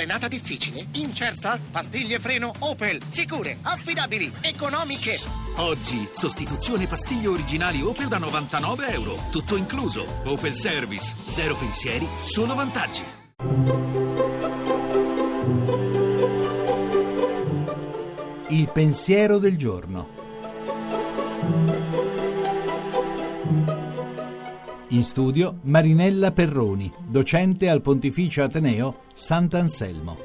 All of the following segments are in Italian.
Frenata difficile? Incerta? Pastiglie freno Opel. Sicure, affidabili, economiche. Oggi, sostituzione pastiglie originali Opel da 99 euro. Tutto incluso. Opel Service. Zero pensieri, solo vantaggi. Il pensiero del giorno. In studio Marinella Perroni, docente al Pontificio Ateneo Sant'Anselmo.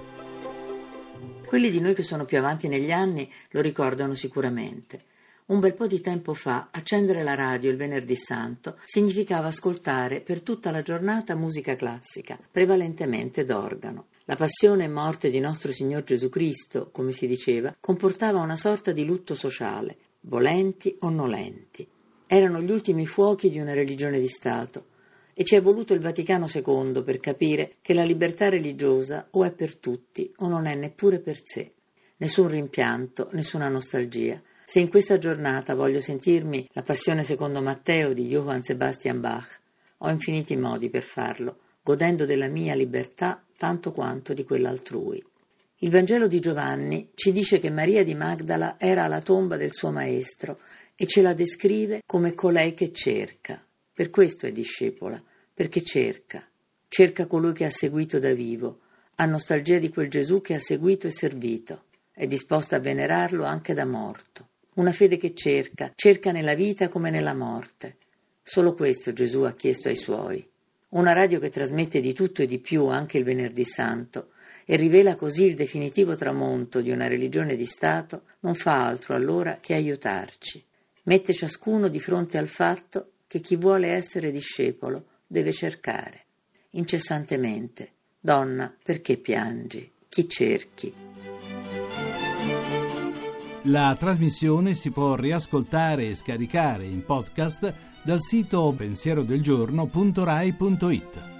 Quelli di noi che sono più avanti negli anni lo ricordano sicuramente. Un bel po' di tempo fa accendere la radio il venerdì santo significava ascoltare per tutta la giornata musica classica, prevalentemente d'organo. La passione e morte di nostro Signor Gesù Cristo, come si diceva, comportava una sorta di lutto sociale, volenti o nolenti. Erano gli ultimi fuochi di una religione di Stato e ci è voluto il Vaticano II per capire che la libertà religiosa o è per tutti o non è neppure per sé. Nessun rimpianto, nessuna nostalgia. Se in questa giornata voglio sentirmi la passione secondo Matteo di Johann Sebastian Bach, ho infiniti modi per farlo, godendo della mia libertà tanto quanto di quella altrui. Il Vangelo di Giovanni ci dice che Maria di Magdala era alla tomba del suo maestro e ce la descrive come colei che cerca. Per questo è discepola, perché cerca. Cerca colui che ha seguito da vivo, ha nostalgia di quel Gesù che ha seguito e servito, è disposta a venerarlo anche da morto. Una fede che cerca, cerca nella vita come nella morte. Solo questo Gesù ha chiesto ai suoi. Una radio che trasmette di tutto e di più anche il venerdì santo e rivela così il definitivo tramonto di una religione di Stato non fa altro allora che aiutarci mette ciascuno di fronte al fatto che chi vuole essere discepolo deve cercare, incessantemente. Donna, perché piangi? Chi cerchi? La trasmissione si può riascoltare e scaricare in podcast dal sito pensierodelgiorno.rai.it.